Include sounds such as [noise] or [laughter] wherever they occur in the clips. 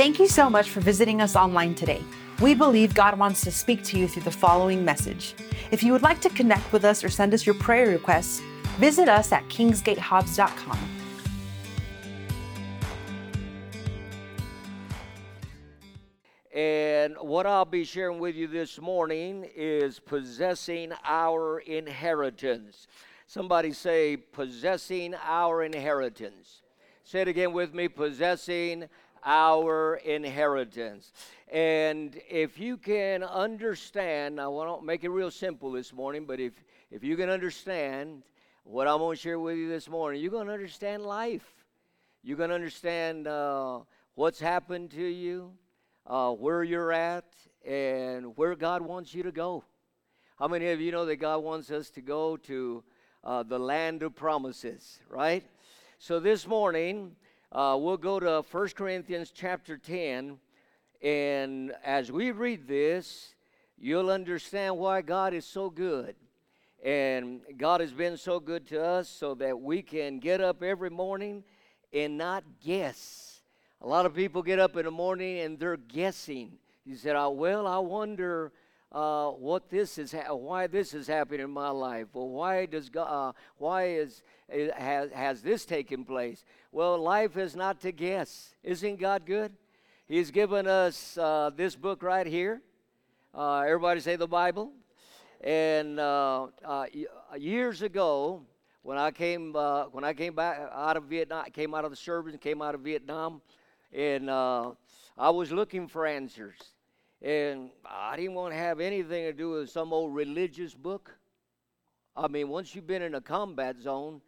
Thank you so much for visiting us online today. We believe God wants to speak to you through the following message. If you would like to connect with us or send us your prayer requests, visit us at kingsgatehobbs.com. And what I'll be sharing with you this morning is possessing our inheritance. Somebody say, possessing our inheritance. Say it again with me possessing our inheritance. And if you can understand, I want to make it real simple this morning, but if, if you can understand what I'm going to share with you this morning, you're going to understand life. You're going to understand uh, what's happened to you uh, where you're at and where God wants you to go. How many of you know that God wants us to go to uh, the land of promises, right? So this morning, uh, we'll go to 1 Corinthians chapter 10. And as we read this, you'll understand why God is so good. And God has been so good to us so that we can get up every morning and not guess a lot of people get up in the morning and they're guessing. You said, oh, "Well, I wonder uh, what this is, ha- why this is happening in my life. Well, why does God, uh, why is has has this taken place? Well, life is not to guess. Isn't God good? He's given us uh, this book right here. Uh, everybody say the Bible. And uh, uh, years ago, when I came when I came back out of Vietnam, came out of the service, came out of Vietnam and I was looking for answers. And I didn't want to have anything to do with some old religious book. I mean, once you've been in a combat zone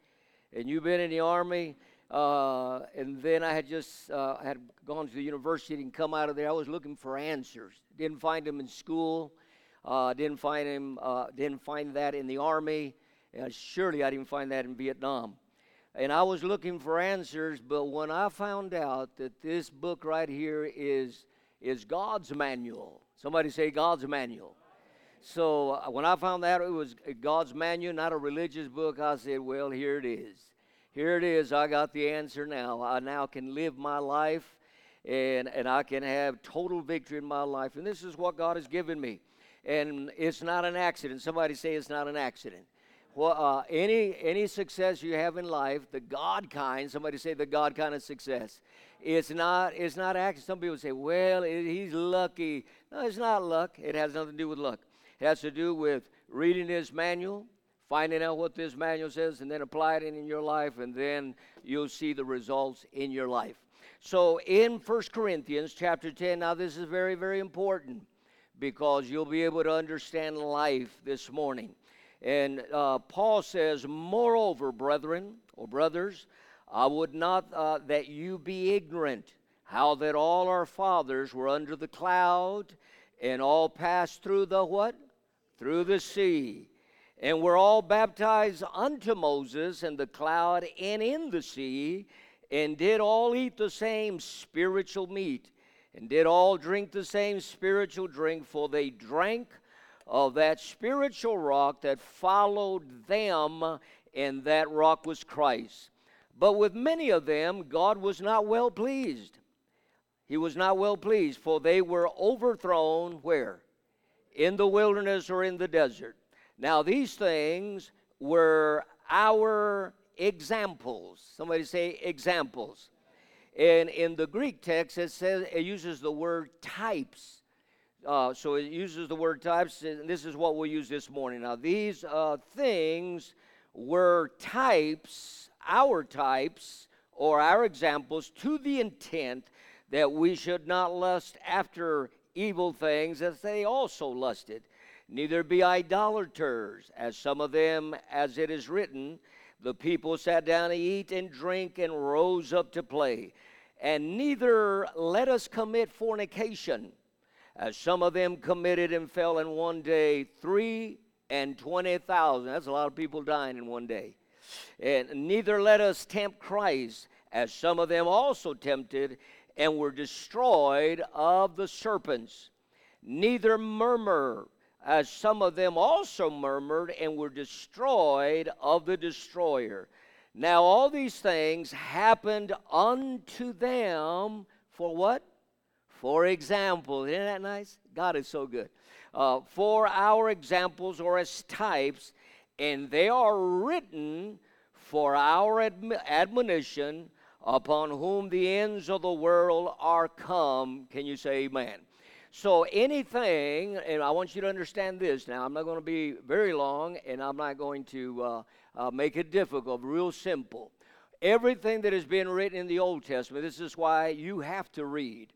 and you've been in the army, uh, and then I had just uh, had gone to the university and come out of there. I was looking for answers. Didn't find them in school. Uh, didn't find him. Uh, didn't find that in the army. surely I didn't find that in Vietnam and I was looking for answers, but when I found out that this book right here is is God's manual. Somebody say God's manual. So uh, when I found out it was God's manual, not a religious book, I said, "Well, here it is. Here it is. I got the answer now. I now can live my life and and I can have total victory in my life. And this is what God has given me. And it's not an accident. Somebody say it's not an accident well, uh, any any success you have in life, the God kind. Somebody say the God kind of success. It's not. It's not actually. Some people say, "Well, it, he's lucky." No, it's not luck. It has nothing to do with luck. It has to do with reading this manual, finding out what this manual says, and then apply it in your life, and then you'll see the results in your life. So, in First Corinthians chapter ten, now this is very, very important because you'll be able to understand life this morning. And uh, Paul says, Moreover, brethren or brothers, I would not uh, that you be ignorant how that all our fathers were under the cloud and all passed through the what? Through the sea. And were all baptized unto Moses in the cloud and in the sea, and did all eat the same spiritual meat, and did all drink the same spiritual drink, for they drank of that spiritual rock that followed them, and that rock was Christ. But with many of them, God was not well pleased. He was not well pleased, for they were overthrown where? In the wilderness or in the desert. Now, these things were our examples. Somebody say examples. And in the Greek text, it says it uses the word types. Uh, so it uses the word types, and this is what we'll use this morning. Now, these uh, things were types, our types, or our examples, to the intent that we should not lust after evil things as they also lusted. Neither be idolaters, as some of them, as it is written, the people sat down to eat and drink and rose up to play. And neither let us commit fornication as some of them committed and fell in one day, three and twenty thousand. That's a lot of people dying in one day. And neither let us tempt Christ, as some of them also tempted and were destroyed of the serpents. Neither murmur, as some of them also murmured and were destroyed of the destroyer. Now, all these things happened unto them for what? For example, isn't that nice? God is so good. Uh, for our examples or as types, and they are written for our admonition upon whom the ends of the world are come. Can you say amen? So, anything, and I want you to understand this now, I'm not going to be very long and I'm not going to uh, uh, make it difficult, real simple. Everything that has been written in the Old Testament, this is why you have to read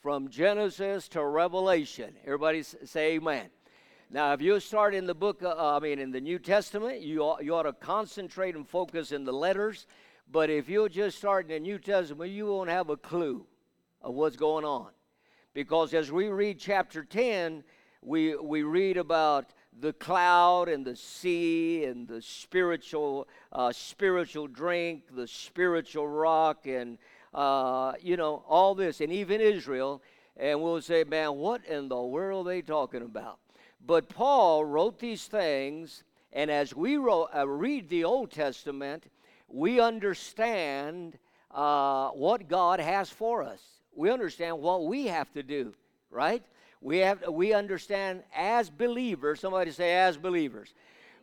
from Genesis to Revelation. Everybody say amen. Now, if you start in the book, uh, I mean, in the New Testament, you ought, you ought to concentrate and focus in the letters. But if you just start in the New Testament, you won't have a clue of what's going on. Because as we read chapter 10, we, we read about the cloud and the sea and the spiritual uh, spiritual drink, the spiritual rock, and uh, you know all this, and even Israel. And we'll say, man, what in the world are they talking about? But Paul wrote these things, and as we wrote, uh, read the Old Testament, we understand uh, what God has for us. We understand what we have to do, right? We have we understand as believers. Somebody say as believers.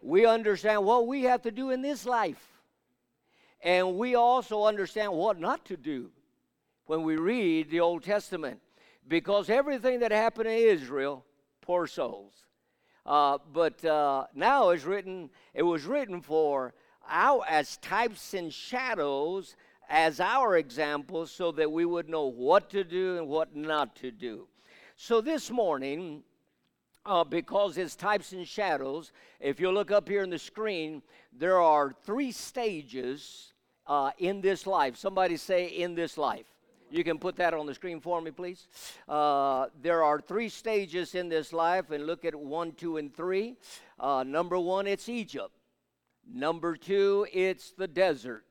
We understand what we have to do in this life. And we also understand what not to do when we read the Old Testament. Because everything that happened in Israel, poor souls. Uh, but uh, now it's written, it was written for our as types and shadows as our examples so that we would know what to do and what not to do. So this morning, uh, because it's types and shadows, if you look up here in the screen, there are three stages uh, in this life. Somebody say, in this life. You can put that on the screen for me, please. Uh, there are three stages in this life, and look at one, two, and three. Uh, number one, it's Egypt. Number two, it's the desert.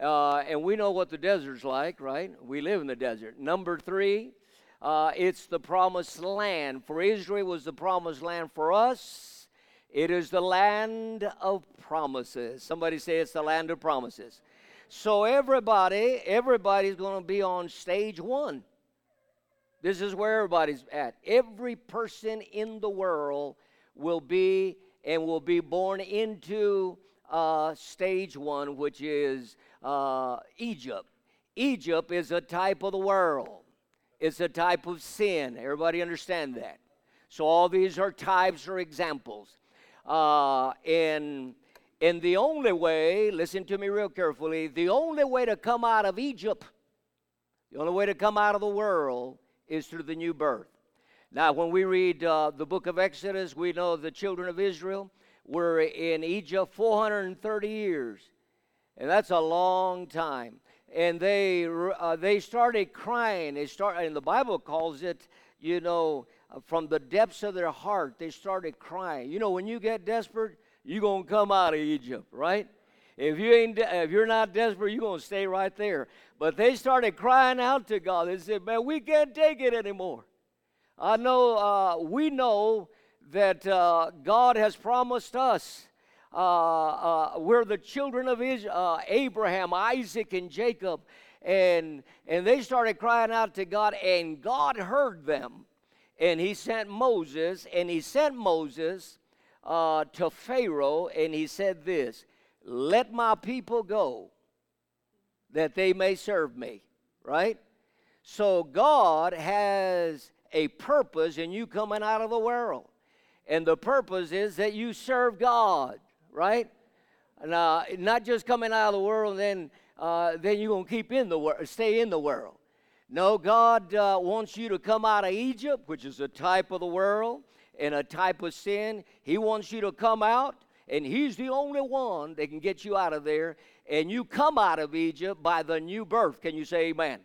Uh, and we know what the desert's like, right? We live in the desert. Number three, uh, it's the promised land. For Israel was the promised land. For us, it is the land of promises. Somebody say it's the land of promises. So everybody, everybody's going to be on stage one. This is where everybody's at. Every person in the world will be and will be born into uh, stage one, which is uh, Egypt. Egypt is a type of the world. It's a type of sin. Everybody understand that? So all these are types or examples. Uh, and and the only way, listen to me real carefully, the only way to come out of Egypt, the only way to come out of the world is through the new birth. Now, when we read uh, the book of Exodus, we know the children of Israel were in Egypt 430 years. And that's a long time and they uh, they started crying. They start, and the Bible calls it, you know, uh, from the depths of their heart, they started crying. You know, when you get desperate, you're gonna come out of Egypt, right? If you ain't, if you're not desperate, you're gonna stay right there. But they started crying out to God. They said, "Man, we can't take it anymore." I know, uh, we know that uh, God has promised us uh, uh, we're the children of uh, Abraham, Isaac, and Jacob. And, and they started crying out to God, and God heard them. And he sent Moses, and he sent Moses uh, to Pharaoh, and he said this Let my people go, that they may serve me. Right? So God has a purpose in you coming out of the world. And the purpose is that you serve God right? And, uh, not just coming out of the world then, uh, then you're to keep in the world, stay in the world. No, God uh, wants you to come out of Egypt, which is a type of the world and a type of sin. He wants you to come out, and He's the only one that can get you out of there. And you come out of Egypt by the new birth. Can you say amen?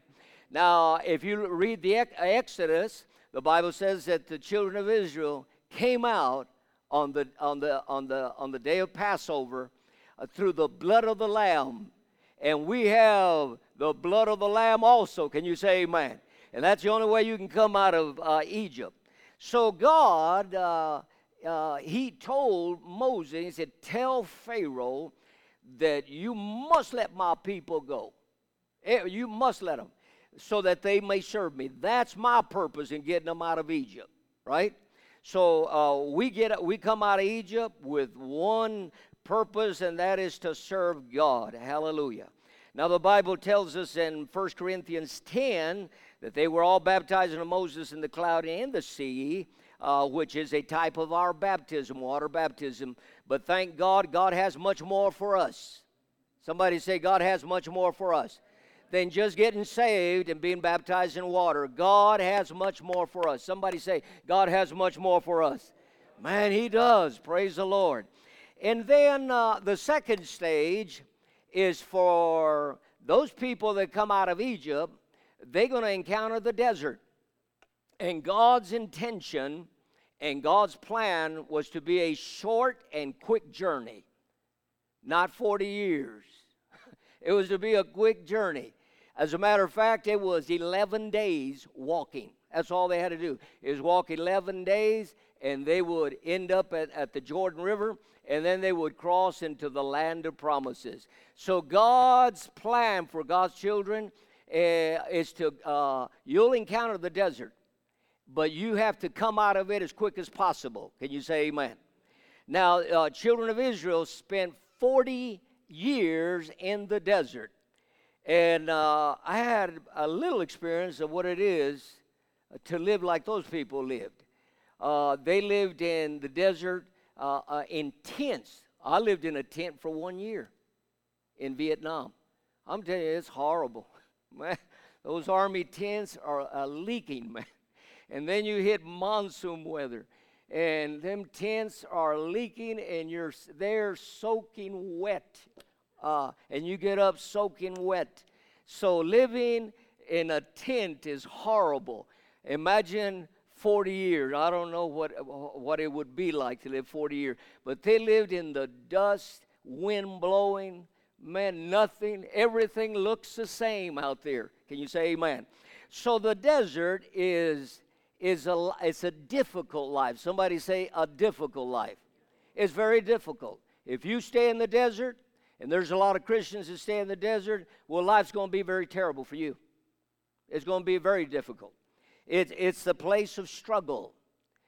Now, if you read the Exodus, the Bible says that the children of Israel came out on the, on the, on the, on the day of Passover uh, through the blood of the Lamb. And we have the blood of the Lamb also. Can you say amen? And that's the only way you can come out of uh, Egypt. So God, uh, uh He told Moses, He said, Tell Pharaoh that you must let my people go. Eh, you must let them. so that they may serve me. That's my purpose in getting them out of Egypt, right? So uh, we get we come out of Egypt with one purpose, and that is to serve God. Hallelujah. Now the Bible tells us in 1 Corinthians 10 that they were all baptized into Moses in the cloud and the sea, uh, which is a type of our baptism, water baptism. But thank God, God has much more for us. Somebody say, God has much more for us than just getting saved and being baptized in water. God has much more for us. Somebody say, God has much more for us. Man, He does. Praise the Lord. And then uh, the second stage is for those people that come out of Egypt, they're going to encounter the desert. And God's intention and God's plan was to be a short and quick journey, not 40 years. [laughs] it was to be a quick journey. As a matter of fact, it was 11 days walking. That's all they had to do is walk 11 days, and they would end up at, at the Jordan River, and then they would cross into the land of promises. So God's plan for God's children uh, is to uh, you'll encounter the desert but you have to come out of it as quick as possible. Can you say amen? Now, uh, children of Israel spent 40 years in the desert. And uh, I had a little experience of what it is to live like those people lived. Uh, they lived in the desert uh, uh, in tents. I lived in a tent for one year in Vietnam. I'm telling you, it's horrible. [laughs] Man, those army tents are uh, leaking, [laughs] man and then you hit monsoon weather and them tents are leaking and you're there soaking wet uh, and you get up soaking wet. So living in a tent is horrible. Imagine 40 years. I don't know what what it would be like to live 40 years. But they lived in the dust wind blowing. Man nothing everything looks the same out there. Can you say amen? So the desert is is a, it's a difficult life. Somebody say a difficult life. It's very difficult. If you stay in the desert, and there's a lot of Christians that stay in the desert, well, life's going to be very terrible for you. It's going to be very difficult. It, it's the place of struggle.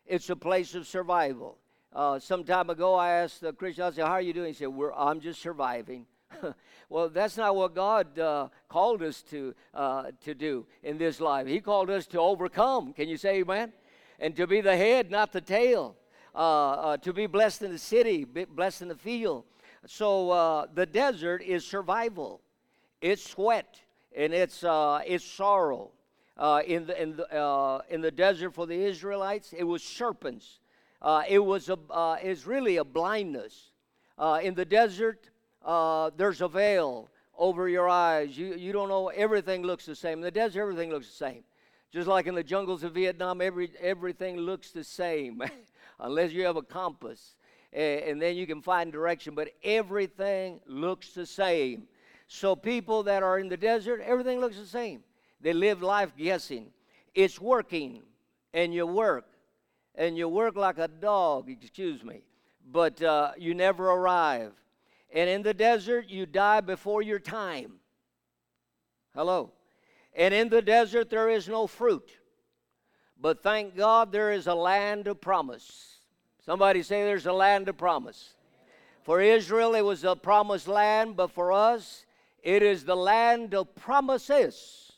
It's a place of survival. Uh, some time ago, I asked a Christian, I said, how are you doing? He said, I'm just surviving. [laughs] well, that's not what God uh, called us to, uh, to do in this life. He called us to overcome. Can you say amen? And to be the head, not the tail. Uh, uh to be blessed in the city, blessed in the field. So uh, the desert is survival. It's sweat and it's, uh, it's sorrow. in, the, in, the, in the desert for the Israelites, it was serpents. it was a, is really a blindness. in the desert, uh, there's a veil over your eyes. You, you don't know, everything looks the same. In the desert, everything looks the same. Just like in the jungles of Vietnam, every, everything looks the same, [laughs] unless you have a compass. And, and then you can find direction, but everything looks the same. So, people that are in the desert, everything looks the same. They live life guessing. It's working, and you work, and you work like a dog, excuse me, but uh, you never arrive. And in the desert, you die before your time. Hello. And in the desert, there is no fruit. But thank God there is a land of promise. Somebody say there's a land of promise. For Israel, it was a promised land, but for us, it is the land of promises.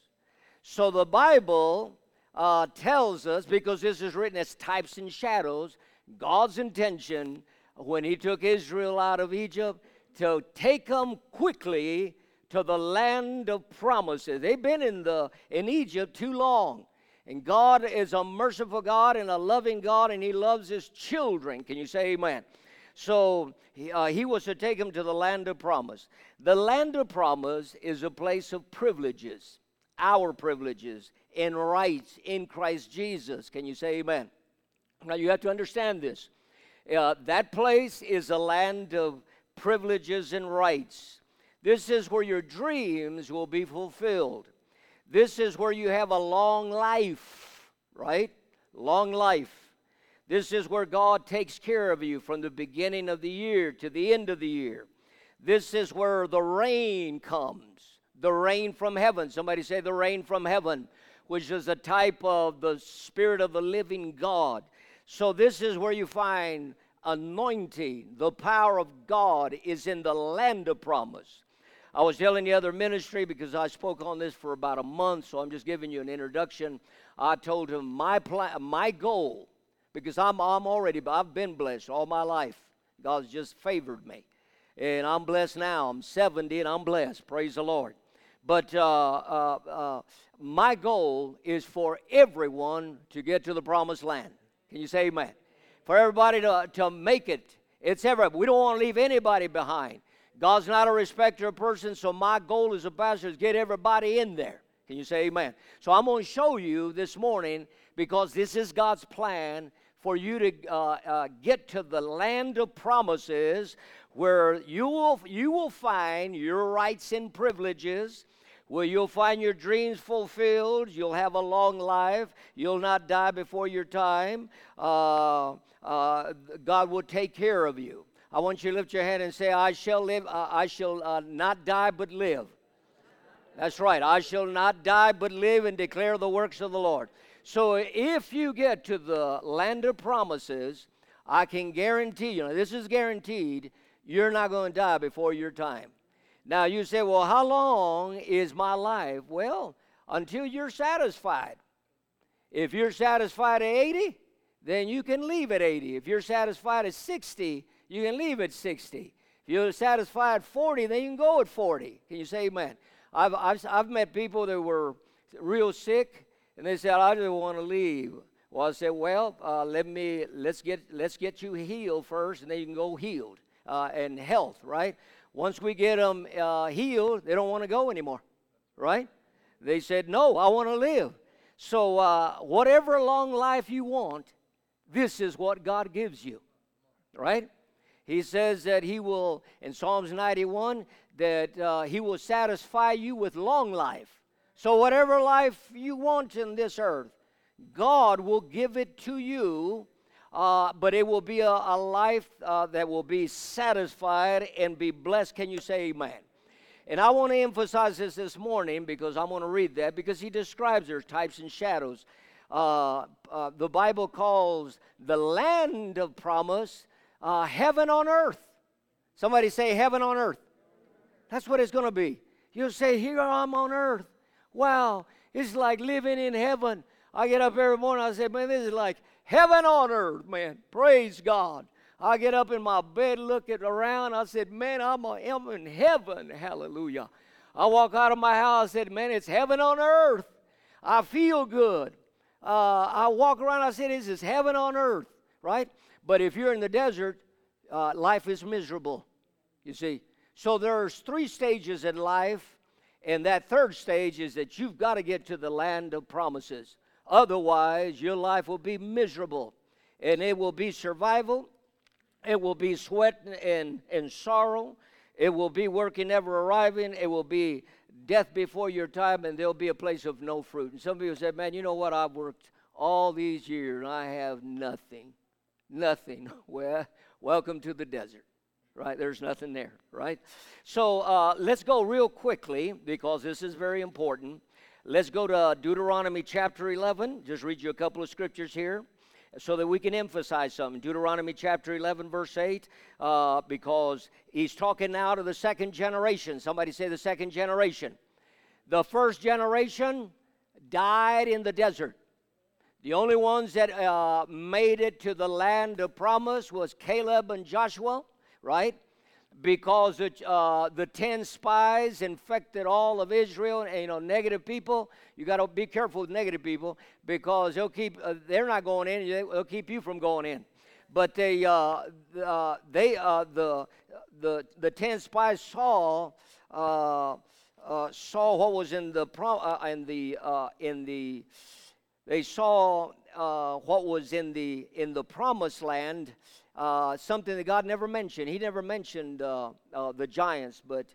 So the Bible uh, tells us, because this is written as types and shadows, God's intention when He took Israel out of Egypt to take them quickly to the land of promises. They've been in, the, in Egypt too long. And God is a merciful God and a loving God, and He loves His children. Can you say amen? So uh, He was to take them to the land of promise. The land of promise is a place of privileges, our privileges and rights in Christ Jesus. Can you say amen? Now you have to understand this. Uh, that place is a land of privileges, and rights. This is where your dreams will be fulfilled. This is where you have a long life, right? Long life. This is where God takes care of you from the beginning of the year to the end of the year. This is where the rain comes, the rain from heaven. Somebody say the rain from heaven, which is a type of the Spirit of the living God. So, this is where you find anointing. The power of God is in the land of promise. I was telling the other ministry because I spoke on this for about a month, so I'm just giving you an introduction. I told him my plan, my goal, because I'm, I'm already, I've been blessed all my life. God's just favored me. And I'm blessed now. I'm 70 and I'm blessed. Praise the Lord. But uh, uh, uh, my goal is for everyone to get to the promised land. Can you say amen? For everybody to, to make it. It's ever. We don't want to leave anybody behind. God's not a respecter of persons, so my goal as a pastor is get everybody in there. Can you say amen? So I'm going to show you this morning because this is God's plan for you to uh, uh, get to the land of promises where you will, you will find your rights and privileges where you'll find your dreams fulfilled, you'll have a long life, you'll not die before your time, uh, uh, God will take care of you. I want you to lift your hand and say, I shall live, uh, I shall uh, not die but live. That's right. I shall not die but live and declare the works of the Lord. So if you get to the land of promises, I can guarantee you, this is guaranteed, you're not going to die before your time. Now you say, well, how long is my life? Well, until you're satisfied. If you're satisfied at 80, then you can leave at 80. If you're satisfied at 60, you can leave at 60. If you're satisfied at 40, then you can go at 40. Can you say amen? I've, I've, I've met people that were real sick, and they said, I just want to leave. Well, I said, well, uh, let me let's get let's get you healed first, and then you can go healed uh, and health, right? Once we get them uh, healed, they don't want to go anymore, right? They said, no, I want to live. So uh, whatever long life you want, this is what God gives you, right? He says that He will, in Psalms 91, that uh, He will satisfy you with long life. So, whatever life you want in this earth, God will give it to you, uh, but it will be a, a life uh, that will be satisfied and be blessed. Can you say amen? And I want to emphasize this this morning because I'm going to read that because he describes their types and shadows. Uh, uh, the Bible calls the land of promise uh, heaven on earth. Somebody say heaven on earth. That's what it's going to be. You'll say, Here I'm on earth. Wow, it's like living in heaven. I get up every morning, I say, Man, this is like heaven on earth, man. Praise God. I get up in my bed, look looking around. I said, Man, I'm, I'm in heaven. Hallelujah. I walk out of my house, I said, Man, it's heaven on earth. I feel good. Uh, I walk around, I said, This is heaven on earth, right? But if you're in the desert, uh, life is miserable, you see. So there's three stages in life, and that third stage is that you've got to get to the land of promises. Otherwise, your life will be miserable, and it will be survival, it will be sweat and, and sorrow, it will be working never arriving, it will be death before your time, and there'll be a place of no fruit. And some people say, Man, you know what? I've worked all these years, and I have nothing. Nothing. [laughs] Well, welcome to the desert, right? There's nothing there, right? So uh, let's go real quickly because this is very important. Let's go to Deuteronomy chapter 11. Just read you a couple of scriptures here so that we can emphasize something. Deuteronomy chapter 11, verse 8, uh, because he's talking now to the second generation. Somebody say the second generation. The first generation died in the desert. The only ones that uh, made it to the land of promise was Caleb and Joshua, right? Because it, uh, the ten spies infected all of Israel, and you know negative people. You got to be careful with negative people because they'll keep. Uh, they're not going in. They'll keep you from going in. But they, uh, uh, they, uh, the, the, the ten spies saw. saw what was in the pro, in the in the they saw uh, what was in the in the promised land, uh, something that God never mentioned. He never mentioned uh, uh the giants, but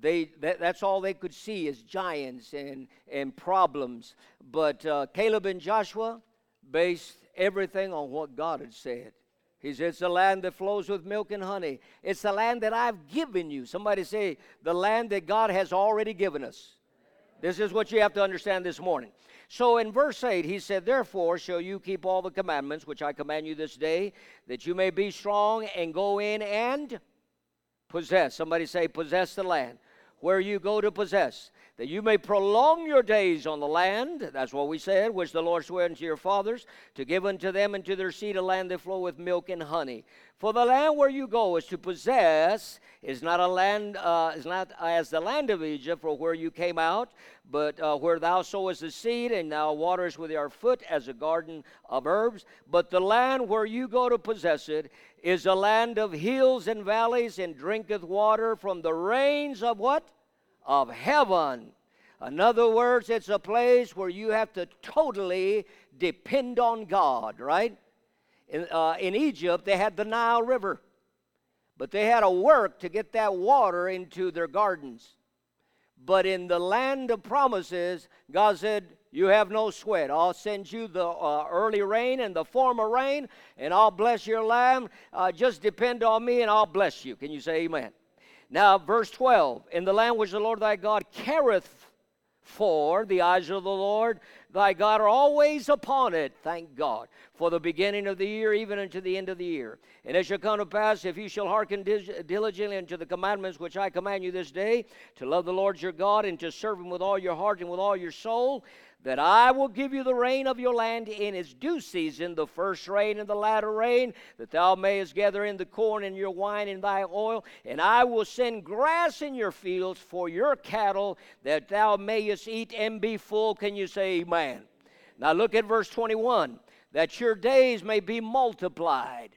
they that, that's all they could see is giants and and problems. But uh, Caleb and Joshua based everything on what God had said. He said, It's the land that flows with milk and honey. It's the land that I've given you. Somebody say, The land that God has already given us. This is what you have to understand this morning. So in verse 8, he said, Therefore shall you keep all the commandments which I command you this day, that you may be strong and go in and possess. Somebody say, Possess the land where you go to possess that you may prolong your days on the land. That's what we said, which the Lord swore unto your fathers, to give unto them and to their seed a land that flow with milk and honey. For the land where you go is to possess is not a land, uh, is not as the land of Egypt, for where you came out, but uh, where thou sowest the seed, and thou waterest with your foot as a garden of herbs. But the land where you go to possess it is a land of hills and valleys, and drinketh water from the rains of what? Of heaven. In other words, it's a place where you have to totally depend on God, right? In, uh, in Egypt, they had the Nile River, but they had to work to get that water into their gardens. But in the land of promises, God said, You have no sweat. I'll send you the uh, early rain and the former rain, and I'll bless your land. Uh, just depend on me, and I'll bless you. Can you say amen? Now, verse 12 In the land which the Lord thy God careth for, the eyes of the Lord thy God are always upon it, thank God, for the beginning of the year, even unto the end of the year. And it shall come to pass, if you shall hearken diligently unto the commandments which I command you this day, to love the Lord your God, and to serve him with all your heart and with all your soul, that I will give you the rain of your land in its due season, the first rain and the latter rain, that thou mayest gather in the corn and your wine and thy oil, and I will send grass in your fields for your cattle, that thou mayest eat and be full. Can you say amen? Now look at verse 21 that your days may be multiplied.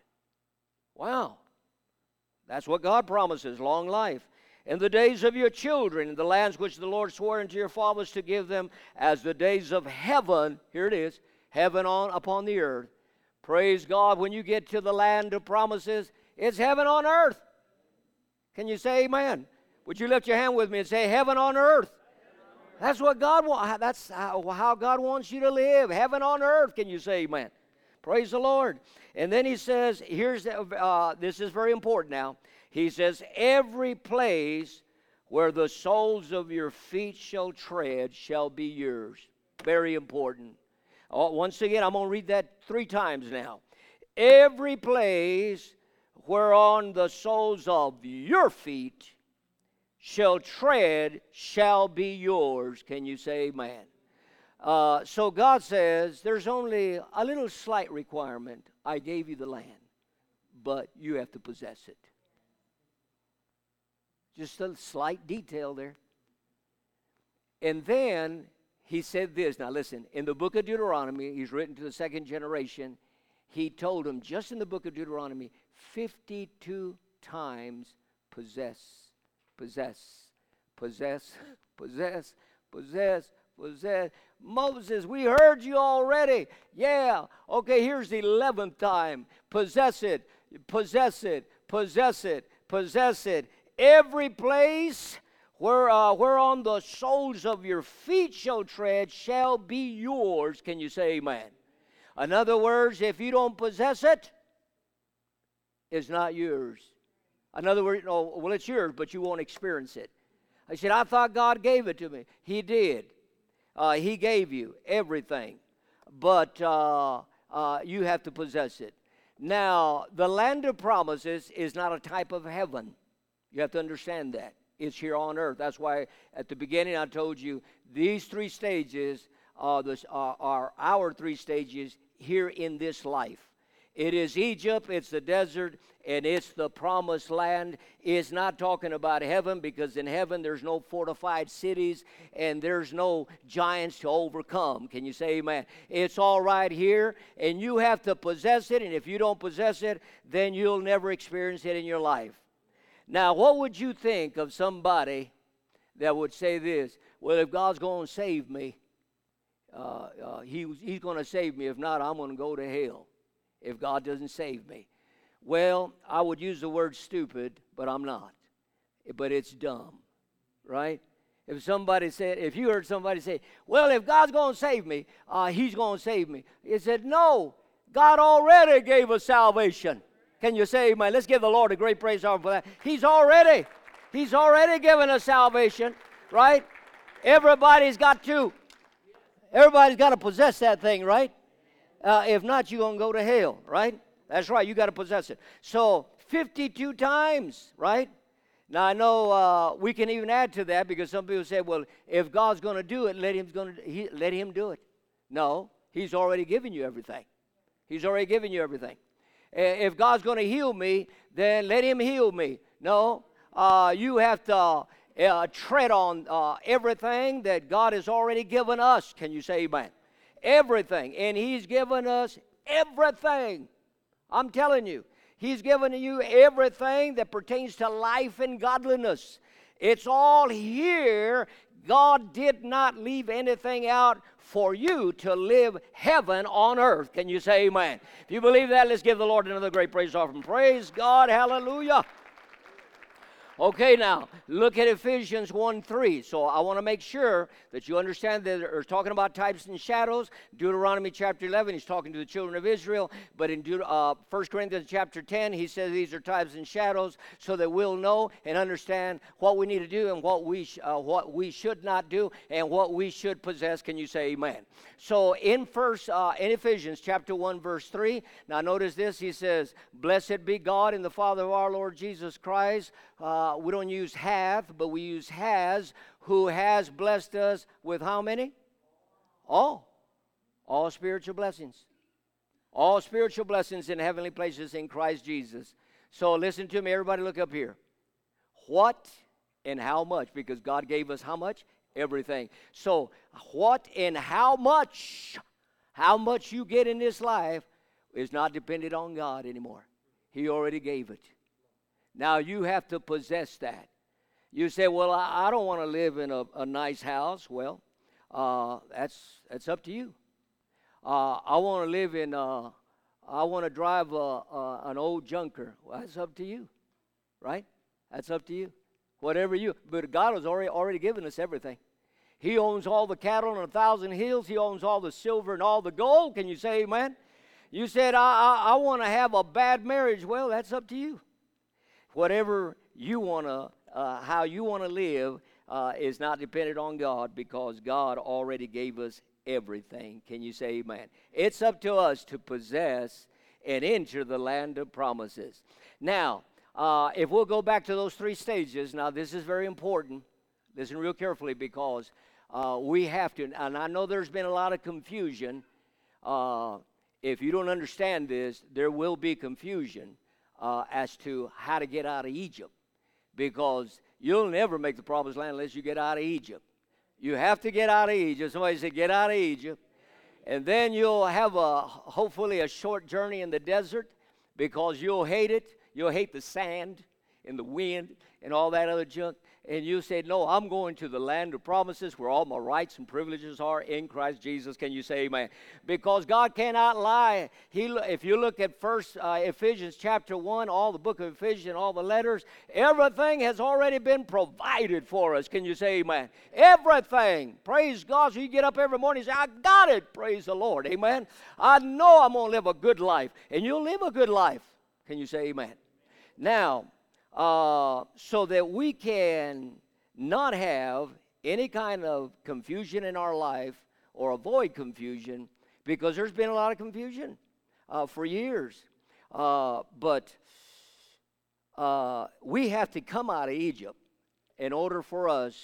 Wow. That's what God promises long life in the days of your children, in the lands which the Lord swore unto your fathers to give them, as the days of heaven, here it is, heaven on upon the earth. Praise God, when you get to the land of promises, it's heaven on earth. Can you say amen? Would you lift your hand with me and say, Heaven on earth? That's what God wants. That's how God wants you to live. Heaven on earth. Can you say amen? Praise the Lord. And then he says, here's uh, this is very important now. He says, Every place where the soles of your feet shall tread shall be yours. Very important. Oh, once again, I'm going to read that three times now. Every place whereon the soles of your feet shall tread shall be yours. Can you say amen? Uh, so God says there's only a little slight requirement. I gave you the land, but you have to possess it. Just a slight detail there. And then he said this. Now, listen, in the book of Deuteronomy, he's written to the second generation. He told them, just in the book of Deuteronomy, 52 times possess, possess, possess, [laughs] possess, possess, possess. Moses, we heard you already. Yeah. Okay, here's the 11th time. Possess it, possess it, possess it, possess it every place where, uh, whereon the soles of your feet shall tread shall be yours. Can you say amen? In other words, if you don't possess it, it's not yours. In other words, well, it's yours, but you won't experience it. I said, I thought God gave it to me. He did. Uh, he gave you everything, but uh, uh, you have to possess it. Now, the land of promises is not a type of heaven. You have to understand that. It's here on earth. That's why at the beginning I told you these three stages are, are our three stages here in this life. It is Egypt, it's the desert, and it's the promised land. It's not talking about heaven because in heaven there's no fortified cities and there's no giants to overcome. Can you say amen? It's all right here, and you have to possess it, and if you don't possess it, then you'll never experience it in your life. Now, what would you think of somebody that would say this? Well, if God's going to save me, uh, uh, he, He's going to save me. If not, I'm going to go to hell if God doesn't save me. Well, I would use the word stupid, but I'm not. But it's dumb, right? If somebody said, if you heard somebody say, well, if God's going to save me, uh, He's going to save me. He said, no, God already gave us salvation. Can you say amen? Let's give the Lord a great praise for that. He's already, He's already given us salvation, right? Everybody's got to. Everybody's got to possess that thing, right? Uh, if not, you're going to go to hell, right? That's right, you got to possess it. So 52 times, right? Now I know uh, we can even add to that because some people say, "Well, if God's going to do it, let Him going to let Him do it." No, He's already given you everything. He's already given you everything. If God's going to heal me, then let Him heal me. No, uh, you have to uh, tread on uh, everything that God has already given us. Can you say Amen? Everything, and He's given us everything. I'm telling you. He's given you everything that pertains to life and godliness. It's all here. God did not leave anything out for you to live heaven on earth. Can you say amen? If you believe that, let's give the Lord another great praise offering. Praise God. Hallelujah. Okay, now look at Ephesians 1 3. So I want to make sure that you understand that they're talking about types and shadows. Deuteronomy chapter 11, he's talking to the children of Israel. But in Deut- uh, 1 Corinthians chapter 10, he says these are types and shadows so that we'll know and understand what we need to do and what we, sh- uh, what we should not do and what we should possess. Can you say amen? So in, first, uh, in Ephesians chapter 1, verse 3, now notice this. He says, Blessed be God and the Father of our Lord Jesus Christ uh, Uh, we don't use hath, but we use has, who has blessed us with how many? All. All spiritual blessings. All spiritual blessings in heavenly places in Christ Jesus. So listen to me, everybody, look up here. What and how much? Because God gave us how much? Everything. So, what and how much, how much you get in this life is not dependent on God anymore. He already gave it. Now you have to possess that. You say, Well, I, I don't want to live in a, a, nice house. Well, uh, that's, that's up to you. Uh, I want to live in, uh, I want to drive a, an old junker. Well, that's up to you, right? That's up to you. Whatever you, but God has already, already given us everything. He owns all the cattle on a thousand hills. He owns all the silver and all the gold. Can you say amen? You said, I, I, I want to have a bad marriage. Well, that's up to you whatever you want to, uh, how you want to live, uh, is not dependent on God because God already gave us everything. Can you say amen? It's up to us to possess and enter the land of promises. Now, uh, if we'll go back to those three stages, now this is very important. Listen real carefully because uh, we have to, and I know there's been a lot of confusion. Uh, if you don't understand this, there will be confusion uh, as to how to get out of Egypt because you'll never make the promised land unless you get out of Egypt. You have to get out of Egypt. Somebody said, Get out of Egypt. And then you'll have a hopefully a short journey in the desert because you'll hate it. You'll hate the sand and the wind and all that other junk and you said, No, I'm going to the land of promises where all my rights and privileges are in Christ Jesus, can you say amen? Because God cannot lie. He, if you look at First uh, Ephesians chapter 1, all the book of Ephesians, all the letters, everything has already been provided for us. Can you say amen? Everything. Praise God. So you get up every morning and say, I got it. Praise the Lord. Amen. I know I'm going to live a good life. And you'll live a good life. Can you say amen? Now, uh, so that we can not have any kind of confusion in our life or avoid confusion because there's been a lot of confusion uh, for years. Uh, but uh, we have to come out of Egypt in order for us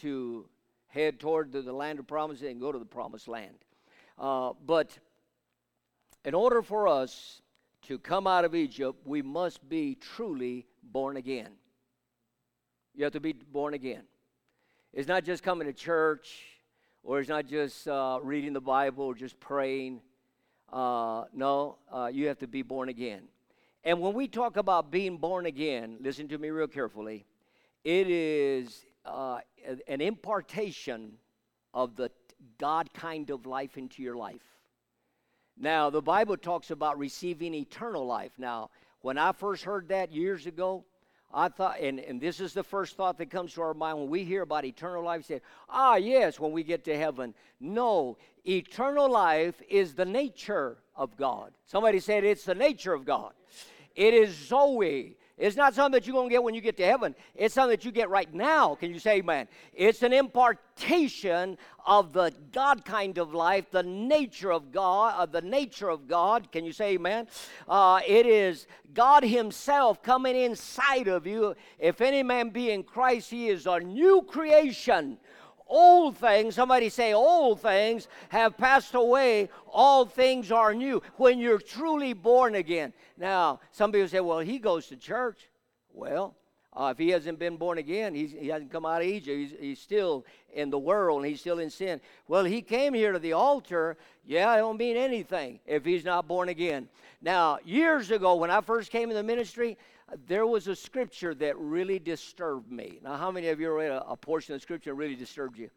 to head toward the, the land of promise and go to the promised land. Uh, but in order for us to come out of Egypt, we must be truly born again. You have to be born again. It's not just coming to church, or it's not just uh, reading the Bible or just praying. Uh, no, uh, you have to be born again. And when we talk about being born again, listen to me real carefully. It is uh, an impartation of the God kind of life into your life. Now, the Bible talks about receiving eternal life. Now, when I first heard that years ago, I thought, and, and this is the first thought that comes to our mind when we hear about eternal life. Say, ah, yes, when we get to heaven. No, eternal life is the nature of God. Somebody said it's the nature of God. It is Zoe. It's not something that you're going to get when you get to heaven. It's something that you get right now. Can you say amen? It's an impartation of the God kind of life, the nature of God, of the nature of God. Can you say amen? Uh, it is God Himself coming inside of you. If any man be in Christ, he is a new creation old things, somebody say, old things have passed away, all things are new. When you're truly born again. Now, some people say, well, he goes to church. Well, uh, if he hasn't been born again, he hasn't come out of Egypt. He's, he's, still in the world and he's still in sin. Well, he came here to the altar. Yeah, it don't mean anything if he's not born again. Now, years ago, when I first came in the ministry, there was a scripture that really disturbed me. Now, how many of you read a, a portion of scripture that really disturbed you?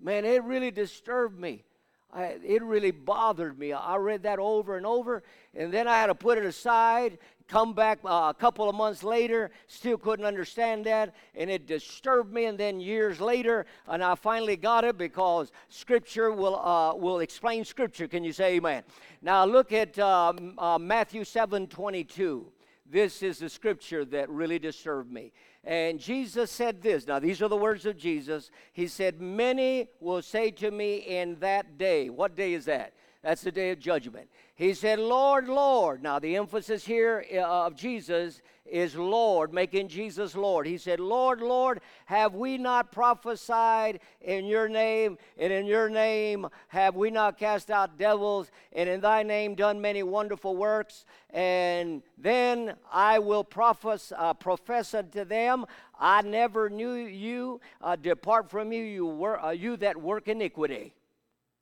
Man, it really disturbed me. I, it really bothered me. I read that over and over, and then I had to put it aside. Come back uh, a couple of months later, still couldn't understand that, and it disturbed me. And then years later, and I finally got it because Scripture will uh, will explain Scripture. Can you say Amen? Now look at um, uh, Matthew seven twenty two. This is the scripture that really disturbed me. And Jesus said this. Now, these are the words of Jesus. He said, Many will say to me in that day. What day is that? That's the day of judgment. He said, Lord, Lord. Now, the emphasis here uh, of Jesus is Lord, making Jesus Lord. He said, Lord, Lord, have we not prophesied in your name? And in your name have we not cast out devils? And in thy name done many wonderful works? And then I will profess, uh, profess unto them, I never knew you. Uh, depart from you, you, wor- uh, you that work iniquity.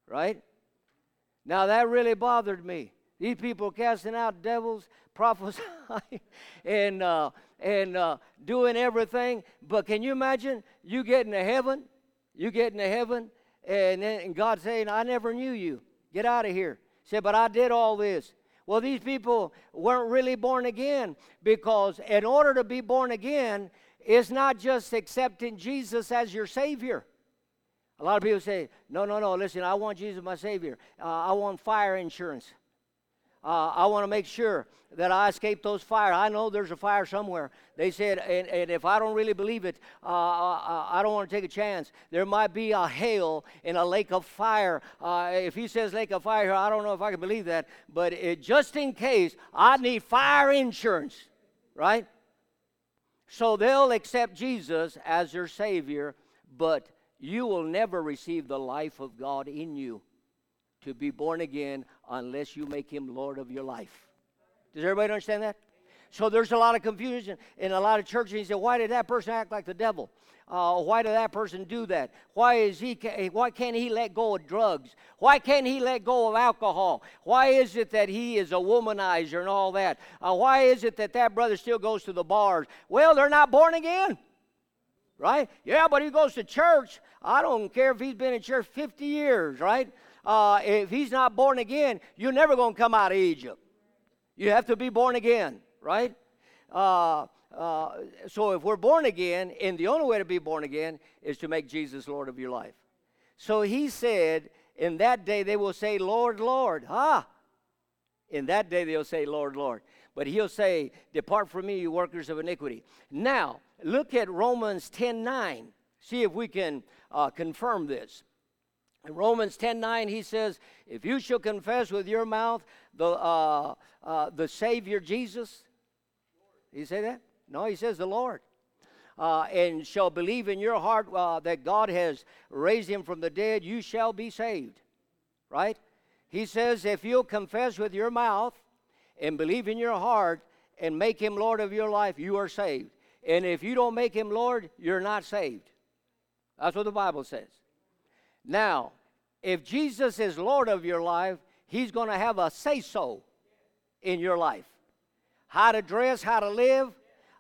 Right? Now that really bothered me. These people casting out devils, [laughs] prophesying, and uh, and uh, doing everything. But can you imagine you getting to heaven? You getting to heaven, and, and God saying, "I never knew you. Get out of here." Said, "But I did all this." Well, these people weren't really born again because in order to be born again, it's not just accepting Jesus as your Savior. A lot of people say, no, no, no, listen, I want Jesus my Savior. Uh, I want fire insurance. Uh, I want to make sure that I escape those fires. I know there's a fire somewhere. They said, and, and if I don't really believe it, uh, I, uh, uh, I don't want to take a chance. There might be a hail in a lake of fire. Uh, if he says lake of fire, I don't know if I can believe that. But it, just in case, I need fire insurance, right? So they'll accept Jesus as their Savior, but you will never receive the life of God in you to be born again unless you make him Lord of your life. Does everybody understand that? So there's a lot of confusion in a lot of churches. He said, "Why did that person act like the devil? Uh, why did that person do that? Why is he? Why can't he let go of drugs? Why can't he let go of alcohol? Why is it that he is a womanizer and all that? Uh, why is it that that brother still goes to the bars? Well, they're not born again." right? Yeah, but he goes to church. I don't care if he's been in church 50 years, right? Uh, if he's not born again, you're never going to come out of Egypt. You have to be born again, right? Uh, uh, so if we're born again, and the only way to be born again is to make Jesus Lord of your life. So he said, in that day they will say, Lord, Lord. Ah, in that day they'll say, Lord, Lord. But he'll say, Depart from me, you workers of iniquity. Now, look at Romans 10 9. See if we can uh, confirm this. In Romans 10 9, he says, If you shall confess with your mouth the, uh, uh, the Savior Jesus, he say that? No, he says the Lord. Uh, and shall believe in your heart uh, that God has raised him from the dead, you shall be saved. Right? He says, if you'll confess with your mouth and believe in your heart and make him Lord of your life, you are saved. And if you don't make him Lord, you're not saved. That's what the Bible says. Now, if Jesus is Lord of your life, he's going to have a say so in your life. How to dress, how to live,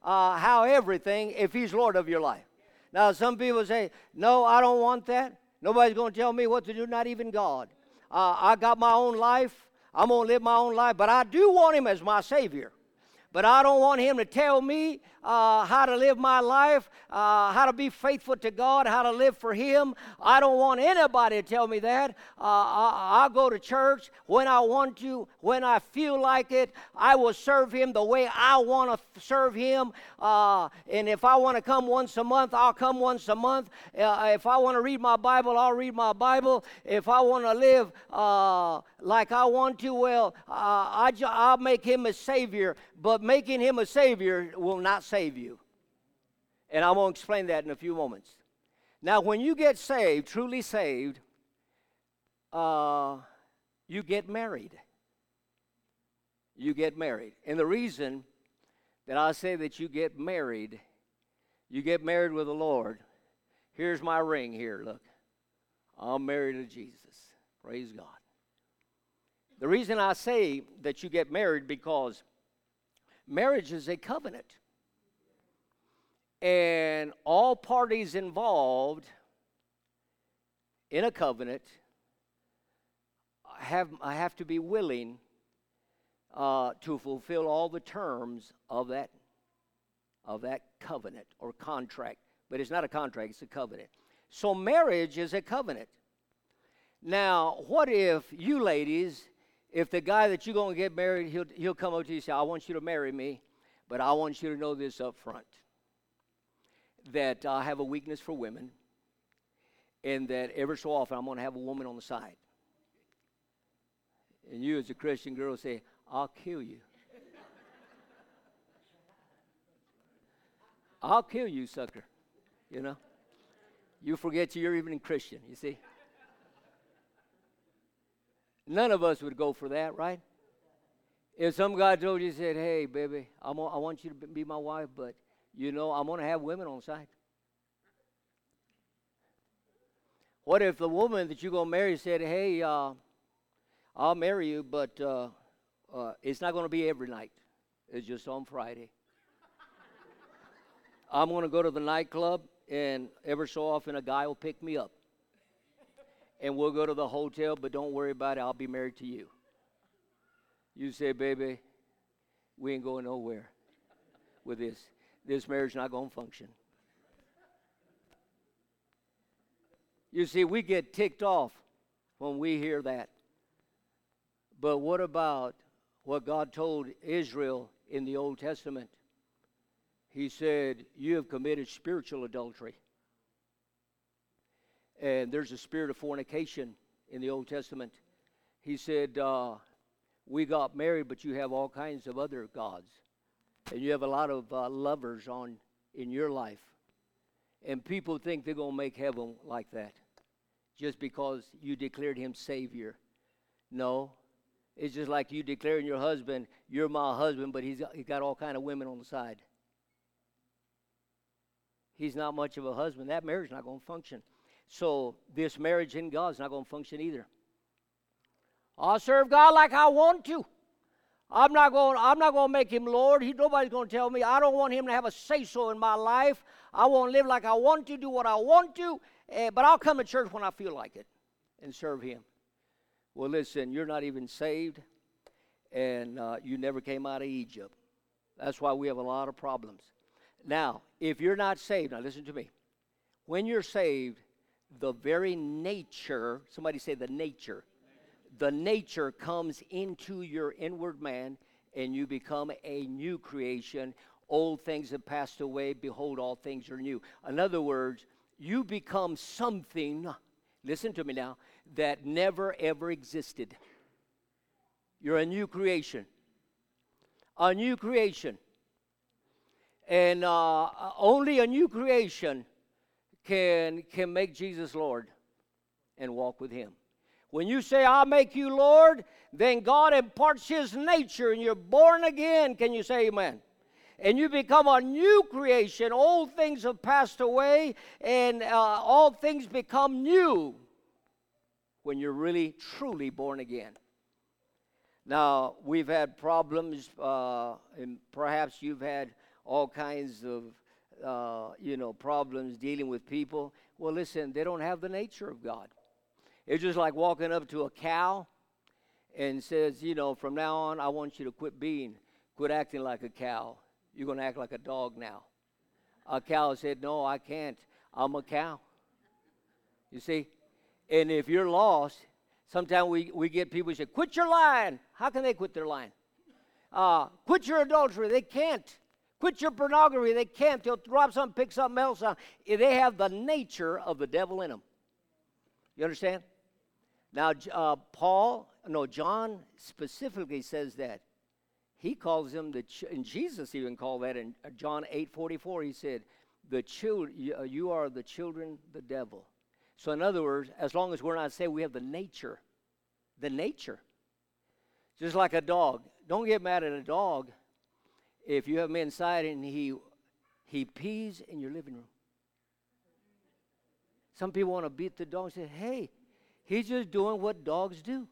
uh, how everything, if he's Lord of your life. Now, some people say, No, I don't want that. Nobody's going to tell me what to do, not even God. Uh, I got my own life. I'm going to live my own life, but I do want him as my Savior. But I don't want him to tell me uh, how to live my life, uh, how to be faithful to God, how to live for Him. I don't want anybody to tell me that. Uh, I, will go to church when I want to, when I feel like it. I will serve Him the way I want to serve Him. Uh, and if I want to come once a month, I'll come once a month. Uh, if I want to read my Bible, I'll read my Bible. If I want to live uh, like I want to, well, I, I'll make Him a Savior. But making Him a Savior will not save you. And I'm going to explain that in a few moments. Now, when you get saved, truly saved, uh, you get married. You get married. And the reason that I say that you get married, you get married with the Lord. Here's my ring here, look. I'm married to Jesus. Praise God. The reason I say that you get married because marriage is a covenant. And all parties involved in a covenant have, have to be willing uh, to fulfill all the terms of that, of that covenant or contract. But it's not a contract, it's a covenant. So marriage is a covenant. Now, what if you ladies, if the guy that you're going to get married, he'll, he'll come up to you and say, I want you to marry me, but I want you to know this up front that I have a weakness for women, and that every so often I'm going to have a woman on the side. And you, as a Christian girl, say, I'll kill you. [laughs] I'll kill you, sucker. You know? You forget you're even a Christian, you see? None of us would go for that, right? If some guy told you, said, hey, baby, I'm, I want you to be my wife, but you know, I'm going to have women on site. What if the woman that you're going to marry said, hey, uh, I'll marry you, but uh, uh, it's not going to be every night. It's just on Friday. [laughs] I'm going to go to the nightclub, and ever so often a guy will pick me up. And we'll go to the hotel, but don't worry about it. I'll be married to you. You say, baby, we ain't going nowhere with this this marriage not going to function. You see, we get ticked off when we hear that. But what about what God told Israel in the Old Testament? He said, You have committed spiritual adultery. And there's a spirit of fornication in the Old Testament. He said, uh, We got married, but you have all kinds of other gods and you have a lot of uh, lovers on in your life, and people think they're going to make heaven like that just because you declared him Savior. No, it's just like you declaring your husband, you're my husband, but he's got, he's got all kind of women on the side. He's not much of a husband. That marriage is not going to function. So this marriage in God is not going to function either. I'll serve God like I want to. I'm not going. I'm not going to make him Lord. He, nobody's going to tell me. I don't want him to have a say so in my life. I want to live like I want to, do what I want to. Uh, but I'll come to church when I feel like it, and serve him. Well, listen, you're not even saved, and uh, you never came out of Egypt. That's why we have a lot of problems. Now, if you're not saved, now listen to me. When you're saved, the very nature. Somebody say the nature the nature comes into your inward man and you become a new creation. Old things have passed away. Behold, all things are new. In other words, you become something, listen to me now, that never ever existed. You're a new creation. A new creation. And uh, only a new creation can, can make Jesus Lord and walk with Him. When you say, I'll make you Lord, then God imparts His nature and you're born again. Can you say amen? And you become a new creation. Old things have passed away and uh, all things become new when you're really, truly born again. Now, we've had problems, uh, and perhaps you've had all kinds of, uh, you know, problems dealing with people. Well, listen, they don't have the nature of God. It's just like walking up to a cow and says, you know, from now on, I want you to quit being, quit acting like a cow. You're going to act like a dog now. A cow said, No, I can't. I'm a cow. You see? And if you're lost, sometimes we, we get people who say, Quit your lying. How can they quit their lying? Uh, quit your adultery. They can't. Quit your pornography. They can't. They'll drop something, pick something else up. They have the nature of the devil in them. You understand? Now, uh, Paul, no, John specifically says that. He calls them the, ch- and Jesus even called that in uh, John 8 44. He said, the children, uh, you are the children, the devil. So, in other words, as long as we're not saved, we have the nature. The nature. Just like a dog. Don't get mad at a dog if you have him inside and he he pees in your living room. Some people want to beat the dog and say, hey, he's just doing what dogs do.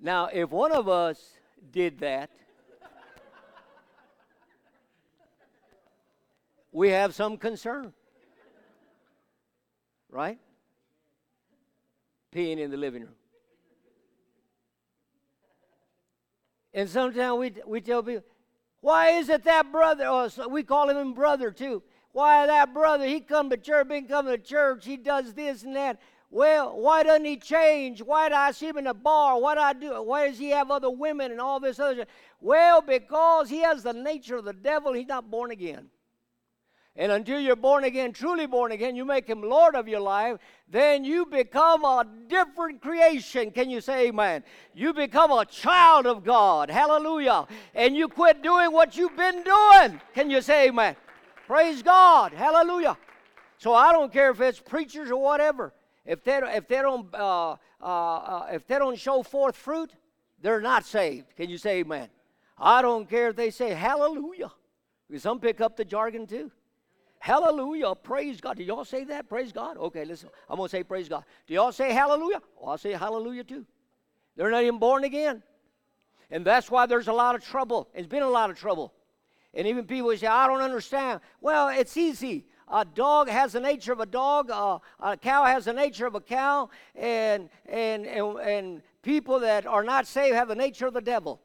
Now, if one of us did that, we have some concern. Right? Peeing in the living room. And sometimes we, we tell people, why is it that brother, oh, so we call him brother too. Why that brother, he come to church, been coming to church, he does this and that. Well, why doesn't he change? Why do I see him in the bar? What do I do? Why does he have other women and all this other? Well, because he has the nature of the devil, he's not born again. And until you're born again, truly born again, you make him Lord of your life, then you become a different creation. Can you say amen? You become a child of God. Hallelujah. And you quit doing what you've been doing. Can you say amen? Praise God. Hallelujah. So I don't care if it's preachers or whatever. If they, if they don't uh, uh, uh, if they don't show forth fruit, they're not saved. Can you say amen? I don't care if they say hallelujah. Because some pick up the jargon too. Hallelujah. Praise God. Do y'all say that? Praise God. Okay, listen. I'm going to say praise God. Do y'all say hallelujah? Oh, I'll say hallelujah too. They're not even born again. And that's why there's a lot of trouble. It's been a lot of trouble. And even people say, I don't understand. Well, it's easy. A dog has the nature of a dog. Uh, a cow has the nature of a cow. And, and, and, and people that are not saved have the nature of the devil.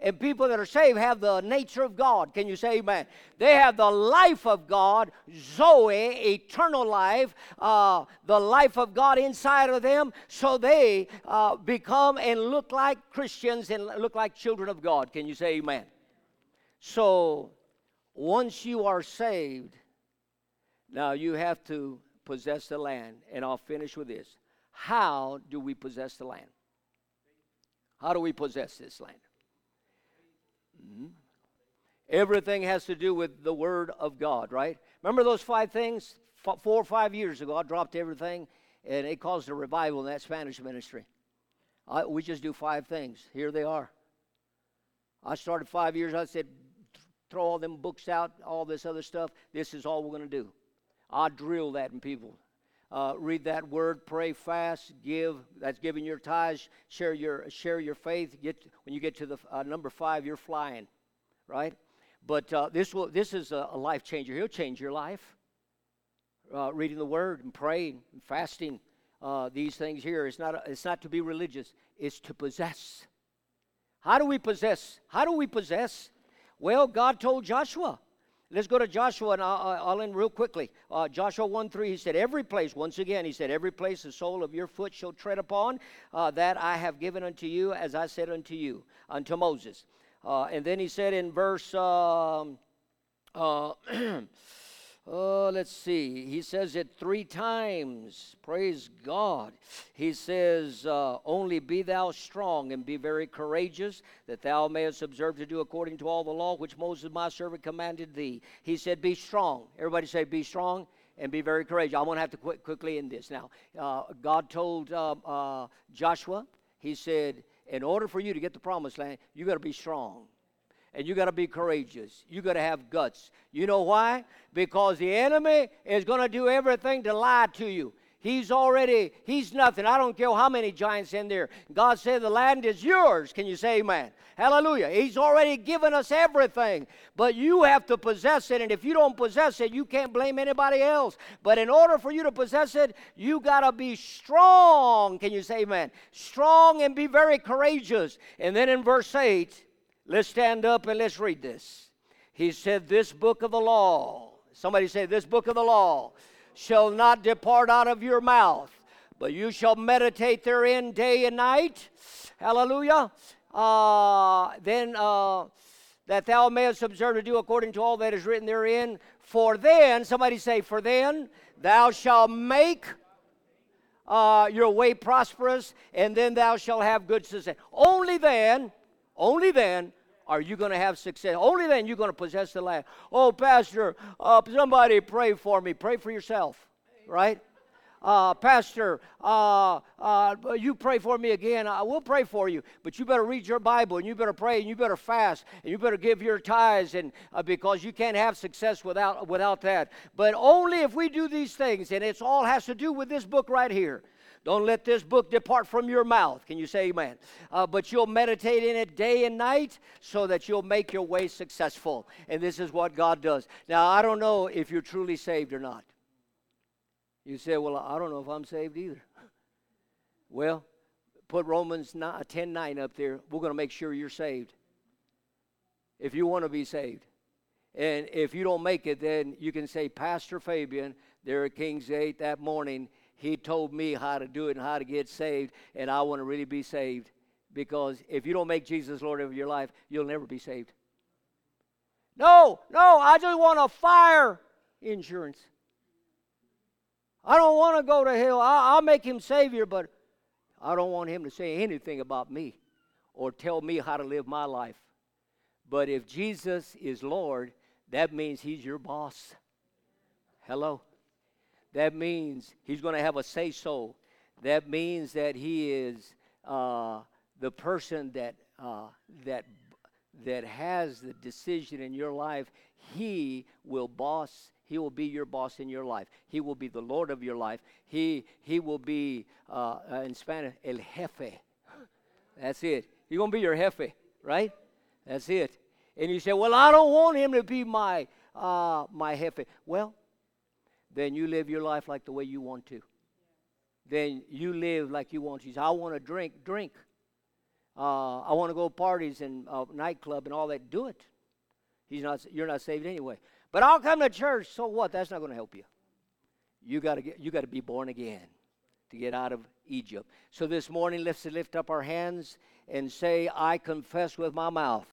And people that are saved have the nature of God. Can you say amen? They have the life of God, Zoe, eternal life, uh, the life of God inside of them, so they uh, become and look like Christians and look like children of God. Can you say amen? So once you are saved, now you have to possess the land. And I'll finish with this. How do we possess the land? How do we possess this land? Mm-hmm. Everything has to do with the Word of God, right? Remember those five things? F- four or five years ago, I dropped everything, and it caused a revival in that Spanish ministry. I, we just do five things. Here they are. I started five years. I said, throw all them books out, all this other stuff. This is all we're going to do. I drill that in people. Uh, read that word, pray, fast, give. That's giving your tithes. Share your share your faith. Get when you get to the uh, number five, you're flying, right? But uh, this will this is a, a, life changer. He'll change your life. Uh, reading the word and praying and fasting. Uh, these things here. It's not it's not to be religious. It's to possess. How do we possess? How do we possess? Well, God told Joshua. Let's go to Joshua, and I'll, I'll end real quickly. Uh, Joshua 1 3, he said, Every place, once again, he said, Every place the sole of your foot shall tread upon, uh, that I have given unto you, as I said unto you, unto Moses. Uh, and then he said in verse. Um, uh, [clears throat] Oh, let's see. He says it three times. Praise God. He says, uh, Only be thou strong and be very courageous, that thou mayest observe to do according to all the law which Moses my servant commanded thee. He said, Be strong. Everybody say, Be strong and be very courageous. I'm going to have to quick, quickly end this. Now, uh, God told uh, uh, Joshua, He said, In order for you to get the promised land, you got to be strong and you got to be courageous. You got to have guts. You know why? Because the enemy is going to do everything to lie to you. He's already, he's nothing. I don't care how many giants in there. God said the land is yours. Can you say amen? Hallelujah. He's already given us everything, but you have to possess it. And if you don't possess it, you can't blame anybody else. But in order for you to possess it, you got to be strong. Can you say amen? Strong and be very courageous. And then in verse 8, Let's stand up and let's read this. He said, This book of the law, somebody say, This book of the law shall not depart out of your mouth, but you shall meditate therein day and night. Hallelujah. Uh, then uh, that thou mayest observe to do according to all that is written therein. For then, somebody say, For then thou shalt make uh, your way prosperous, and then thou shalt have good success. Only then, only then are you going to have success. Only then you're going to possess the land. Oh, Pastor, uh, somebody pray for me. Pray for yourself, right? Uh, Pastor, uh, uh, you pray for me again. I will pray for you, but you better read your Bible and you better pray and you better fast and you better give your tithes and uh, because you can't have success without without that. But only if we do these things, and it's all has to do with this book right here. Don't let this book depart from your mouth. Can you say amen? Uh, but you'll meditate in it day and night so that you'll make your way successful. And this is what God does. Now, I don't know if you're truly saved or not. You say, well, I don't know if I'm saved either. Well, put Romans 9, 10 9 up there. We're going to make sure you're saved. If you want to be saved. And if you don't make it, then you can say, Pastor Fabian, there at King's Gate that morning, he told me how to do it and how to get saved, and I want to really be saved. Because if you don't make Jesus Lord of your life, you'll never be saved. No, no, I just want a fire insurance. I don't want to go to hell. I, will make him Savior, but I don't want him to say anything about me or tell me how to live my life. But if Jesus is Lord, that means he's your boss. Hello? That means he's going to have a say so. That means that he is uh, the person that uh, that that has the decision in your life. He will boss. He will be your boss in your life. He will be the Lord of your life. He he will be uh, uh in Spanish el jefe. That's it. He's gonna be your jefe, right? That's it. And you say, well, I don't want him to be my uh, my jefe. Well, then you live your life like the way you want to. Then you live like you want to. I want to drink, drink. Uh, I want to go parties and uh, nightclub and all that. Do it. He's not. You're not saved anyway. But I'll come to church. So what? That's not going to help you. You got to get. You got to be born again to get out of Egypt. So this morning, let's lift up our hands and say, "I confess with my mouth